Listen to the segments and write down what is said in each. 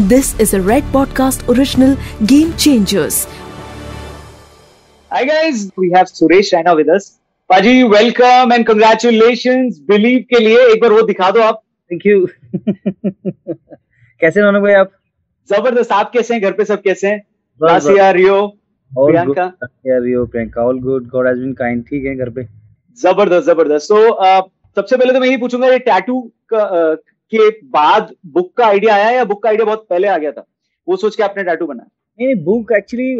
This is a Red Podcast original Game Changers. Hi guys, we have Suresh Raina with us. पाजी welcome and congratulation believe के लिए एक बार वो दिखा दो आप थैंक यू कैसे रौनक भाई आप ज़बरदस्त आप कैसे हैं घर पे सब कैसे हैं। आ Rio Priyanka Rio, Priyanka, all good. God has been kind. ठीक है घर पे ज़बरदस्त ज़बरदस्त तो सबसे पहले तो मैं यही पूछूँगा ये टैटू का, बाद बुक का आइडिया आया या बुक का आइडिया बहुत पहले आ गया था? वो सोच के आपने टैटू बनाया? नहीं बुक एक्चुअली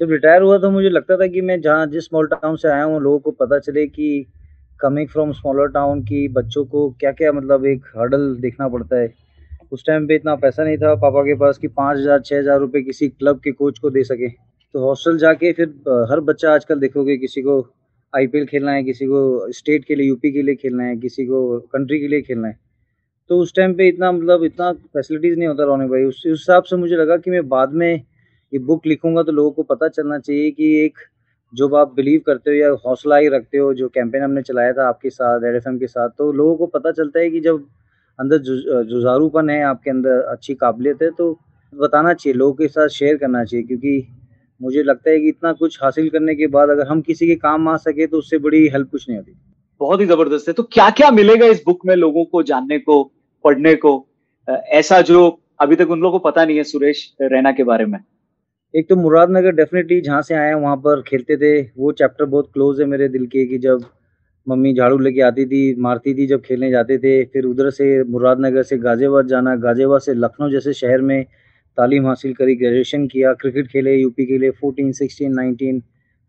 जब रिटायर हुआ तो मुझे लगता था कि मैं जहाँ जिस स्मॉल टाउन से आया हूँ लोगों को पता चले कि कमिंग फ्रॉम स्मॉलर टाउन की बच्चों को क्या क्या मतलब एक हर्डल देखना पड़ता है। उस टाइम पे इतना पैसा नहीं था पापा के पास कि पाँच हज़ार छः हज़ार रुपये किसी क्लब के कोच को दे सके। तो हॉस्टल जाके फिर हर बच्चा आजकल देखोगे किसी को आईपीएल खेलना है किसी को स्टेट के लिए यूपी के लिए खेलना है किसी को कंट्री के लिए खेलना है। तो उस टाइम पे इतना मतलब इतना फैसिलिटीज़ नहीं होता रौनक भाई। उस उस हिसाब से मुझे लगा कि मैं बाद में ये बुक लिखूँगा तो लोगों को पता चलना चाहिए कि एक जो आप बिलीव करते हो या हौसला ही रखते हो, जो कैंपेन हमने चलाया था आपके साथ एड के साथ तो लोगों को पता चलता है कि जब अंदर जु- जुझारूपन है, आपके अंदर अच्छी काबिलियत है तो बताना चाहिए, लोगों के साथ शेयर करना चाहिए, क्योंकि मुझे लगता है कि इतना कुछ हासिल करने के बाद अगर हम किसी के काम आ सके तो उससे बड़ी हेल्प कुछ नहीं होती। बहुत ही ज़बरदस्त है। तो क्या क्या मिलेगा इस बुक में लोगों को, जानने को, पढ़ने को? ऐसा जो अभी तक उन लोगों को पता नहीं है सुरेश रैना के बारे में। एक तो मुरादनगर डेफिनेटली जहाँ से आए हैं, वहाँ पर खेलते थे। वो चैप्टर बहुत क्लोज है मेरे दिल के कि जब मम्मी झाड़ू लेके आती थी, मारती थी जब खेलने जाते थे। फिर उधर से मुरादनगर से गाजियाबाद जाना, गाजियाबाद से लखनऊ जैसे शहर में तालीम हासिल करी ग्रेजुएशन किया क्रिकेट खेले यूपी के लिए फोर्टीन सिक्सटीन नाइनटीन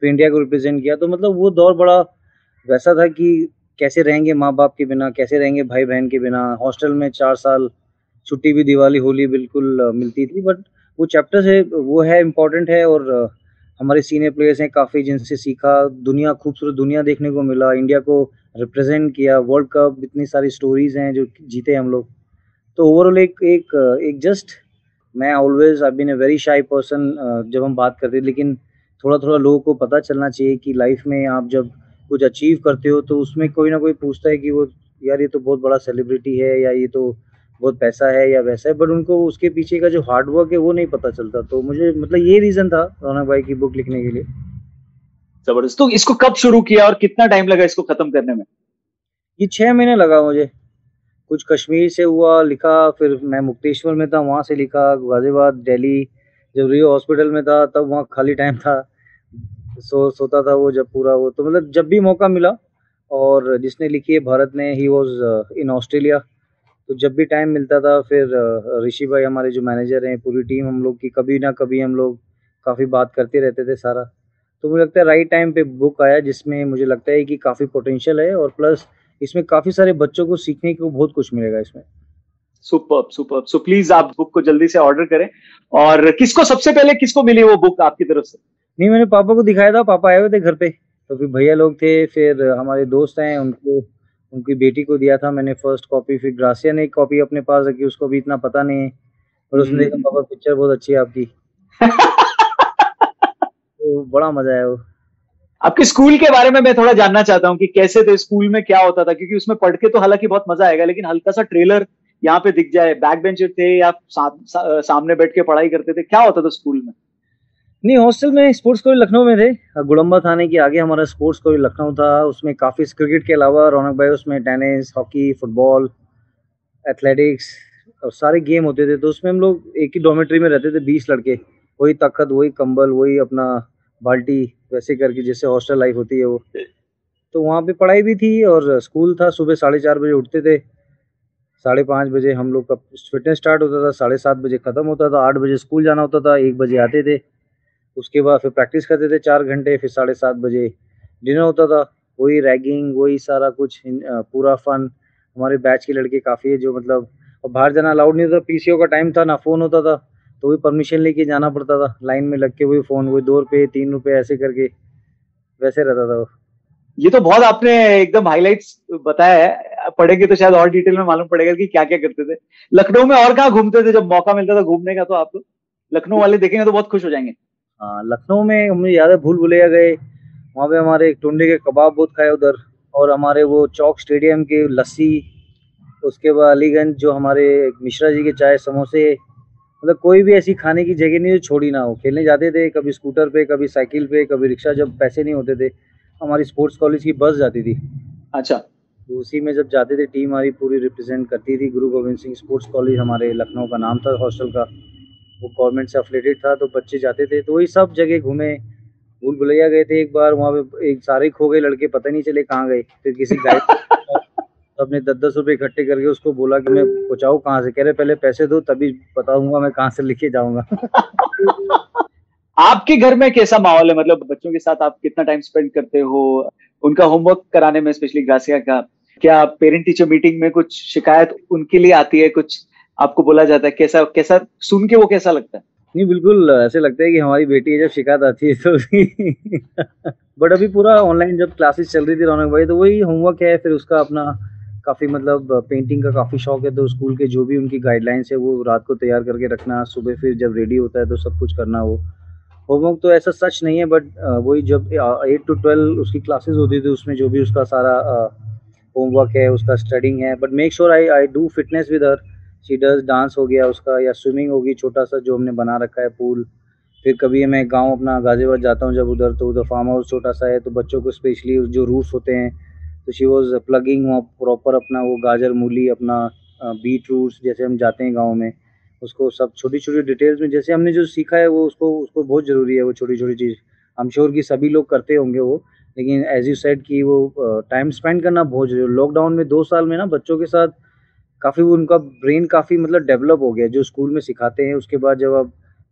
फिर इंडिया को रिप्रेजेंट किया। तो मतलब वो दौर बड़ा वैसा था कि कैसे रहेंगे माँ बाप के बिना, कैसे रहेंगे भाई बहन के बिना? हॉस्टल में चार साल छुट्टी भी दिवाली, होली बिल्कुल मिलती थी, बट वो चैप्टर्स है वो है इम्पोर्टेंट है और हमारे सीनियर प्लेयर्स हैं काफ़ी जिनसे सीखा, दुनिया, खूबसूरत दुनिया देखने को मिला इंडिया को रिप्रेजेंट किया वर्ल्ड कप इतनी सारी स्टोरीज हैं जो जीते हम लोग। तो ओवरऑल एक एक एक जस्ट मैं always I been a very shy person जब हम बात करते लेकिन थोड़ा थोड़ा लोगों को पता चलना चाहिए कि लाइफ में आप जब कुछ अचीव करते हो तो उसमें कोई ना कोई पूछता है कि वो यार ये तो बहुत बड़ा सेलिब्रिटी है या ये तो बहुत पैसा है या वैसा है बट उनको उसके पीछे का जो हार्ड वर्क है वो नहीं पता चलता। तो मुझे मतलब ये रीज़न था रौनक भाई की बुक लिखने के लिए। ज़बरदस्त। तो इसको कब शुरू किया और कितना टाइम लगा इसको खत्म करने में? ये छः महीने लगा मुझे। कुछ कश्मीर से हुआ लिखा फिर मैं मुक्तेश्वर में था वहाँ से लिखा गाजियाबाद दिल्ली जब रियो हॉस्पिटल में था तब वहाँ खाली टाइम था। सो, सोता था वो जब पूरा वो तो मतलब जब भी मौका मिला और जिसने लिखी है भारत ने ही वॉज़ इन ऑस्ट्रेलिया तो जब भी टाइम मिलता था, फिर ऋषि भाई हमारे जो मैनेजर हैं, पूरी टीम हम लोग की, कभी ना कभी हम लोग काफ़ी बात करते रहते थे सारा। तो मुझे लगता है राइट टाइम पे बुक आया, जिसमें मुझे लगता है कि काफ़ी पोटेंशियल है और प्लस इसमें काफ़ी सारे बच्चों को सीखने को बहुत कुछ मिलेगा इसमें। सुपर सुपर सो प्लीज़ आप बुक को जल्दी से ऑर्डर करें। और किसको सबसे पहले, किसको मिली वो बुक आपकी तरफ़ से? नहीं मैंने पापा को दिखाया था पापा आए हुए थे घर पे। तो फिर भैया लोग थे फिर हमारे दोस्त हैं उनको उनकी बेटी को दिया था मैंने फ़र्स्ट कॉपी फिर ग्रासिया ने एक कॉपी अपने पास रखी उसको भी इतना पता नहीं है। और उसने देखा पापा पिक्चर बहुत अच्छी है आपकी। तो बड़ा मज़ा आया वो। आपके स्कूल के बारे में मैं थोड़ा जानना चाहता हूँ कि कैसे थे स्कूल में क्या होता था? क्योंकि उसमें पढ़ के तो हालाँकि बहुत मज़ा आएगा लेकिन हल्का सा ट्रेलर यहाँ पे दिख जाए बैक बेंचर थे या सा, सा, सामने बैठ के पढ़ाई करते थे क्या होता था स्कूल में? नहीं हॉस्टल में स्पोर्ट्स कॉलेज लखनऊ में थे। गुड़म्बा थाने के आगे हमारा स्पोर्ट्स कॉलेज लखनऊ था। उसमें काफ़ी क्रिकेट के अलावा रौनक भाई, उसमें टेनिस हॉकी फुटबॉल एथलेटिक्स और सारे गेम होते थे। तो उसमें हम लोग एक ही डॉमेट्री में रहते थे, बीस लड़के। वही तखत वही कंबल, वही अपना बाल्टी, वैसे करके जैसे हॉस्टल लाइफ होती है वो। तो वहाँ पे पढ़ाई भी थी और स्कूल था। सुबह साढ़े चार बजे उठते थे। साढ़े पाँच बजे हम लोग का फिटनेस स्टार्ट होता था। साढ़े सात बजे ख़त्म होता था। आठ बजे स्कूल जाना होता था। एक बजे आते थे। उसके बाद फिर प्रैक्टिस करते थे चार घंटे, फिर साढ़े सात बजे डिनर होता था। वही रैगिंग वही सारा कुछ पूरा फन हमारे बैच के लड़के काफ़ी है जो मतलब बाहर जाना अलाउड नहीं था पीसीओ का टाइम था, ना फ़ोन होता था तो वही परमिशन लेके जाना पड़ता था। लाइन में लग के वही फ़ोन वही दो रुपये तीन रुपये ऐसे करके, वैसे रहता था वो। ये तो बहुत आपने एकदम हाइलाइट्स बताया है। पढ़ेंगे तो शायद और डिटेल में मालूम पड़ेगा कि क्या क्या करते थे। लखनऊ में और कहाँ घूमते थे? जब मौका मिलता था घूमने का तो आप लोग। लखनऊ वाले देखेंगे तो बहुत खुश हो जाएँगे। हाँ लखनऊ में मुझे याद है भूल भुलैया गए। वहाँ पे हमारे एक टुंडे के कबाब बहुत खाए उधर। और हमारे वो चौक स्टेडियम के लस्सी उसके बाद अलीगंज जो हमारे मिश्रा जी के चाय समोसे मतलब कोई भी ऐसी खाने की जगह नहीं जो छोड़ी ना हो। खेलने जाते थे कभी स्कूटर पे कभी साइकिल पे कभी रिक्शा जब पैसे नहीं होते थे हमारी स्पोर्ट्स कॉलेज की बस जाती थी। अच्छा। तो उसी में जब जाते थे टीम हमारी पूरी रिप्रेजेंट करती थी गुरु गोविंद सिंह स्पोर्ट्स कॉलेज हमारे लखनऊ का नाम था हॉस्टल का। वो गवर्नमेंट से अफिलेटेड था तो बच्चे जाते थे तो वही सब जगह घूमे। भूल भुलैया गए थे एक बार, वहाँ पे एक सारे खो गए, लड़के पता नहीं चले कहाँ गए। फिर किसी गाइड तो अपने दस दस रुपये इकट्ठे करके उसको बोला कि मैं पहुँचाऊँ कहाँ से? कह रहे, पहले पैसे दो, तभी बताऊँगा मैं कहाँ से लिखे जाऊँगा। आपके घर में कैसा माहौल है? मतलब बच्चों के साथ आप कितना टाइम स्पेंड करते हो? उनका होमवर्क कराने में स्पेशली ग्रासिया का, क्या पेरेंट टीचर मीटिंग में कुछ शिकायत उनके लिए आती है कुछ? आपको बोला जाता है, कैसा कैसा, सुन के वो कैसा लगता है? नहीं, बिल्कुल ऐसे लगता है कि हमारी बेटी जब शिकायत आती है तो बट अभी पूरा ऑनलाइन जब क्लासेस चल रही थी रौनक भाई तो वही होमवर्क है, फिर उसका अपना काफ़ी मतलब पेंटिंग का काफ़ी शौक है तो स्कूल के जो भी उनकी गाइडलाइंस है, वो रात को तैयार करके रखना, सुबह फिर जब रेडी होता है तो सब कुछ करना वो। होमवर्क तो ऐसा सच नहीं है बट वही जब एट टू ट्वेल्व उसकी क्लासेस होती थी, उसमें जो भी उसका सारा होमवर्क है, उसका स्टडिंग है but make sure I I do fitness with her she does dance हो गया, उसका या स्विमिंग होगी छोटा सा जो हमने बना रखा है पूल फिर कभी मैं गाँव अपना गाजियाबाद जाता हूँ जब उधर तो उधर फार्म हाउस छोटा सा है तो बच्चों को स्पेशली जो रूट्स होते हैं तो शी वॉज़ प्लगिंग वहाँ प्रॉपर अपना वो गाजर मूली, अपना बीट रूट्स जैसे हम जाते हैं गाँव में। उसको सब छोटी छोटी डिटेल्स में, जैसे हमने जो सीखा है वो उसको उसको बहुत ज़रूरी है वो छोटी छोटी चीज़। हम श्योर कि सभी लोग करते होंगे वो, लेकिन एज यू सेड कि वो टाइम स्पेंड करना बहुत ज़रूरी लॉकडाउन में दो साल में ना बच्चों के साथ काफ़ी उनका ब्रेन काफ़ी मतलब डेवलप हो गया जो स्कूल में सिखाते हैं उसके बाद जब आप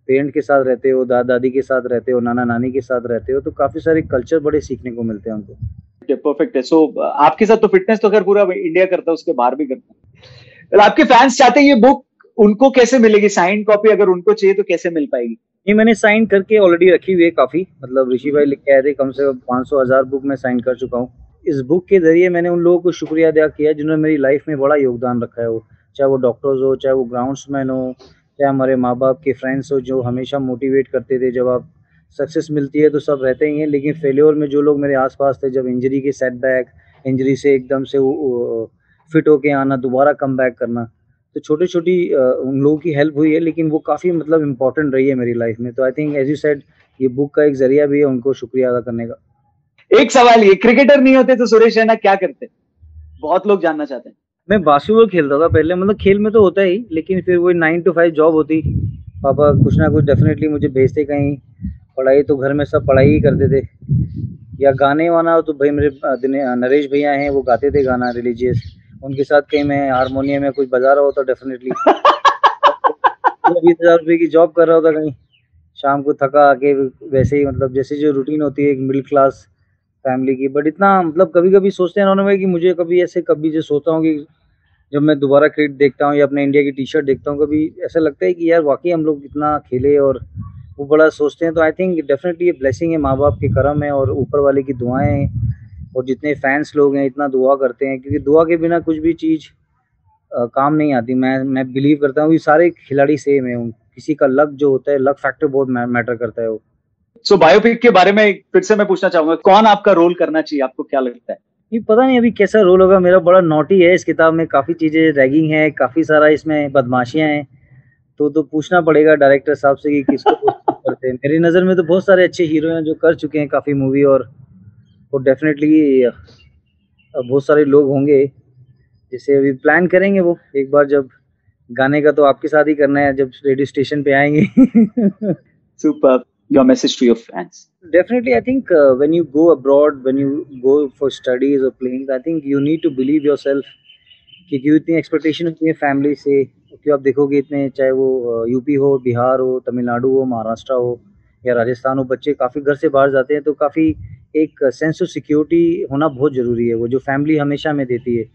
पेरेंट के साथ रहते हो दादा दादी के साथ रहते हो नाना नानी के साथ रहते हो तो काफ़ी सारे कल्चर बड़े सीखने को मिलते हैं उनको। परफेक्ट है। सो आपके साथ तो फिटनेस तो खैर पूरा इंडिया करता है उसके बाहर भी करता है। आपके फैंस चाहते हैं ये बुक उनको कैसे मिलेगी? साइन कॉपी अगर उनको चाहिए तो कैसे मिल पाएगी? ये मैंने साइन करके ऑलरेडी रखी हुई है काफ़ी। मतलब ऋषि भाई लिख के आए थे कम से कम पाँच सौ हज़ार बुक मैं साइन कर चुका हूँ। इस बुक के ज़रिए मैंने उन लोगों को शुक्रिया अदा किया जिन्होंने मेरी लाइफ में बड़ा योगदान रखा है वो। चाहे वो डॉक्टर्स हो, चाहे वो ग्राउंड्समैन हो, चाहे हमारे माँ बाप के फ्रेंड्स हो जो हमेशा मोटिवेट करते थे। जब आप सक्सेस मिलती है तो सब रहते ही हैं, लेकिन फेल्योर में जो लोग मेरे आसपास थे, जब इंजरी के सेटबैक इंजरी से एकदम से फिट होके आना, दोबारा कम बैक करना तो छोटी छोटी उन लोगों की हेल्प हुई है, लेकिन वो काफ़ी मतलब इम्पोर्टेंट रही है मेरी लाइफ में। तो I think as you said ये बुक का एक ज़रिया भी है उनको शुक्रिया अदा करने का। एक सवाल ये क्रिकेटर नहीं होते तो सुरेश रैना क्या करते? बहुत लोग जानना चाहते हैं। मैं बास्केटबॉल खेलता था पहले मतलब खेल में तो होता ही लेकिन फिर वही नाइन टू फाइव जॉब होती। पापा कुछ ना कुछ डेफिनेटली मुझे भेजते कहीं पढ़ाई तो घर में सब पढ़ाई ही करते थे। या गाने वाना तो भाई मेरे नरेश भैया हैं वो गाते थे गाना रिलीजियस उनके साथ कहीं मैं हारमोनियम में कुछ बजा रहा होता डेफिनेटली बीस हज़ार रुपये की जॉब कर रहा होता कहीं। शाम को थका आके वैसे ही मतलब जैसे जो रूटीन होती है एक मिडिल क्लास फैमिली की। बट इतना मतलब कभी कभी सोचते हैं उन्होंने कि मुझे कभी ऐसे कभी जो सोचता हूँ कि जब मैं दोबारा क्रिकेट देखता हूँ या अपने इंडिया की टी शर्ट देखता हूँ, कभी ऐसा लगता है कि यार वाकई हम लोग इतना खेले और वो बड़ा सोचते हैं। तो आई थिंक डेफिनेटली ये ब्लेसिंग है माँ बाप के करम है और ऊपर वाले की दुआएँ और जितने फैंस लोग हैं, इतना दुआ करते हैं। क्योंकि दुआ के बिना कुछ भी चीज़ काम नहीं आती। मैं मैं बिलीव करता हूँ कि सारे खिलाड़ी सेम है। किसी का लक जो होता है लक फैक्टर बहुत मैटर करता है वो। सो so, बायोपिक के बारे में फिर से मैं पूछना चाहूँगा कौन आपका रोल करना चाहिए? आपको क्या लगता है? ये पता नहीं अभी कैसा रोल होगा मेरा बड़ा नोटी है इस किताब में काफ़ी चीज़ें रैगिंग है काफ़ी सारा इसमें बदमाशियाँ हैं। तो तो पूछना पड़ेगा डायरेक्टर साहब से कि किसको करते हैं। मेरी नज़र में तो बहुत सारे अच्छे हीरो हैं जो कर चुके हैं काफ़ी मूवी और वो डेफिनेटली बहुत सारे लोग होंगे। जिसे अभी प्लान करेंगे वो एक बार जब गाने का तो आपके साथ ही करना है जब रेडियो स्टेशन पे आएँगे। Super your message to your fans? Definitely, I think uh, when you go abroad, when you go for studies or playing, I think you need to believe yourself. क्योंकि इतनी एक्सपेक्टेशन होती है family से कि आप देखोगे इतने चाहे वो यूपी हो बिहार हो तमिलनाडु हो महाराष्ट्र हो या राजस्थान हो बच्चे काफ़ी घर से बाहर जाते हैं तो काफ़ी एक सेंस ऑफ़ सिक्योरिटी होना बहुत ज़रूरी है वो जो फैमिली हमेशा में देती है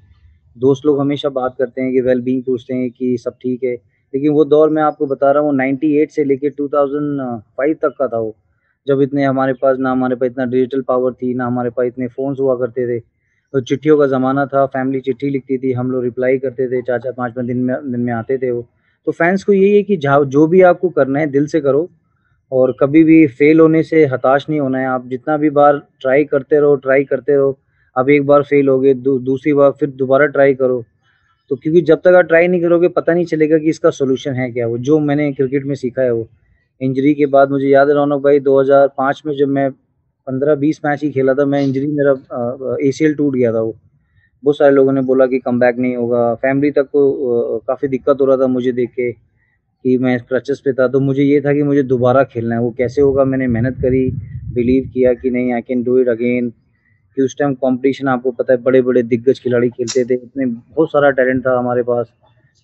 दोस्त लोग हमेशा बात करते हैं कि वेल बींग पूछते हैं कि सब ठीक है लेकिन वो दौर मैं आपको बता रहा हूँ नाइन्टी एट से लेके टू थाउज़ेंड फाइव तक का था वो। जब इतने हमारे पास ना हमारे पास इतना डिजिटल पावर थी, ना हमारे पास इतने फ़ोन्स हुआ करते थे। तो चिट्ठियों का ज़माना था फैमिली चिट्ठी लिखती थी, हम लोग रिप्लाई करते थे चार चार पाँच पाँच दिन में दिन में आते थे वो। तो फैंस को यही है कि जो भी आपको करना है, दिल से करो और कभी भी फेल होने से हताश नहीं होना है। आप जितना भी बार ट्राई करते रहो ट्राई करते रहो अब एक बार फेल हो गए दूसरी बार फिर दोबारा ट्राई करो। तो क्योंकि जब तक आप ट्राई नहीं करोगे, पता नहीं चलेगा कि इसका सोल्यूशन है क्या वो। जो मैंने क्रिकेट में सीखा है वो। इंजरी के बाद मुझे याद है, रौनक भाई 2005 में जब मैं 15-20 मैच ही खेला था, मैं इंजरी मेरा एसीएल टूट गया था वो। बहुत सारे लोगों ने बोला कि कम नहीं होगा। फैमिली तक को काफ़ी दिक्कत हो रहा था मुझे देख के कि मैं क्रचेस पे था। तो मुझे ये था कि मुझे दोबारा खेलना है। वो कैसे होगा? मैंने मेहनत करी बिलीव किया कि नहीं I can do it again कि उस टाइम कंपटीशन आपको पता है बड़े बड़े दिग्गज खिलाड़ी खेलते थे, इतने बहुत सारा टैलेंट था हमारे पास।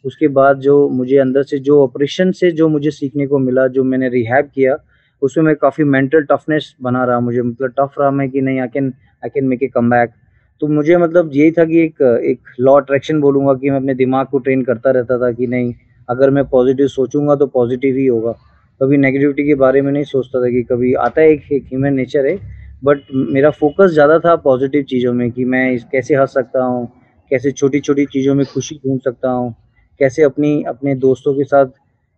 उसके बाद जो मुझे अंदर से जो ऑपरेशन से जो मुझे सीखने को मिला, जो मैंने रिहैब किया, उसमें मैं काफ़ी मेंटल टफनेस बना रहा मुझे मतलब टफ रहा मैं कि नहीं I can I can make a comeback तो मुझे मतलब यही था कि एक एक लॉ अट्रैक्शन बोलूँगा कि मैं अपने दिमाग को ट्रेन करता रहता था कि नहीं, अगर मैं पॉजिटिव सोचूँगा तो पॉजिटिव ही होगा। कभी नेगेटिविटी के बारे में नहीं सोचता था कि कभी आता है एक ह्यूमन नेचर है बट मेरा फोकस ज़्यादा था पॉजिटिव चीज़ों में कि मैं कैसे हंस सकता हूँ, कैसे छोटी छोटी चीज़ों में खुशी ढूंढ सकता हूँ, कैसे अपनी, अपने दोस्तों के साथ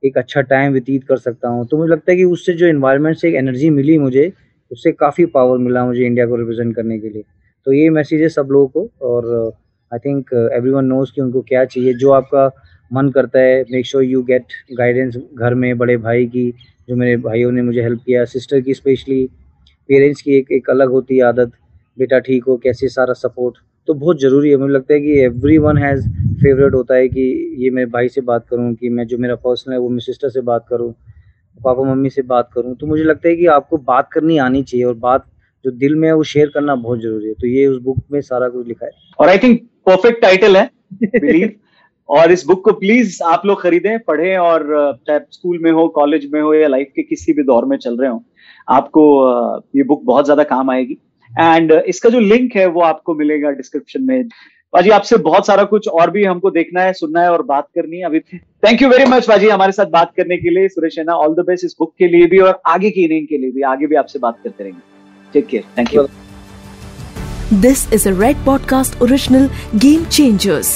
एक अच्छा टाइम व्यतीत कर सकता हूँ। तो मुझे लगता है कि उससे जो इन्वायरमेंट से एक एनर्जी मिली मुझे, उससे काफ़ी पावर मिला मुझे इंडिया को रिप्रेजेंट करने के लिए। तो ये मैसेज है सब लोगों को और I think everyone knows कि उनको क्या चाहिए। जो आपका मन करता है make sure you get guidance घर में बड़े भाई की, जो मेरे भाइयों ने मुझे हेल्प किया सिस्टर की स्पेशली पेरेंट्स की एक एक अलग होती है आदत बेटा ठीक हो कैसे सारा सपोर्ट? तो बहुत ज़रूरी है मुझे लगता है कि एवरी वन हैज़ फेवरेट होता है कि ये मेरे भाई से बात करूँ कि मैं जो मेरा पर्सनल है वो मेरी सिस्टर से बात करूँ पापा मम्मी से बात करूँ। तो मुझे लगता है कि आपको बात करनी आनी चाहिए और बात जो दिल में है वो शेयर करना बहुत ज़रूरी है। तो ये उस बुक में सारा कुछ लिखा है। और आई थिंक परफेक्ट टाइटल है बिलीव और इस बुक को प्लीज़ आप लोग खरीदें पढ़ें और चाहे स्कूल में हो कॉलेज में हो या लाइफ के किसी भी दौर में चल रहे हो। आपको ये बुक बहुत ज़्यादा काम आएगी। एंड इसका जो लिंक है वो आपको मिलेगा डिस्क्रिप्शन में। बाजी, आपसे बहुत सारा कुछ और भी हमको देखना है, सुनना है और बात करनी है। अभी थैंक यू वेरी मच बाजी हमारे साथ बात करने के लिए, सुरेश है ऑल द बेस्ट इस बुक के लिए भी और आगे की इनिंग के लिए भी। आगे भी आपसे बात करते रहेंगे। Take care thank you this is a Red Podcast original Game Changers.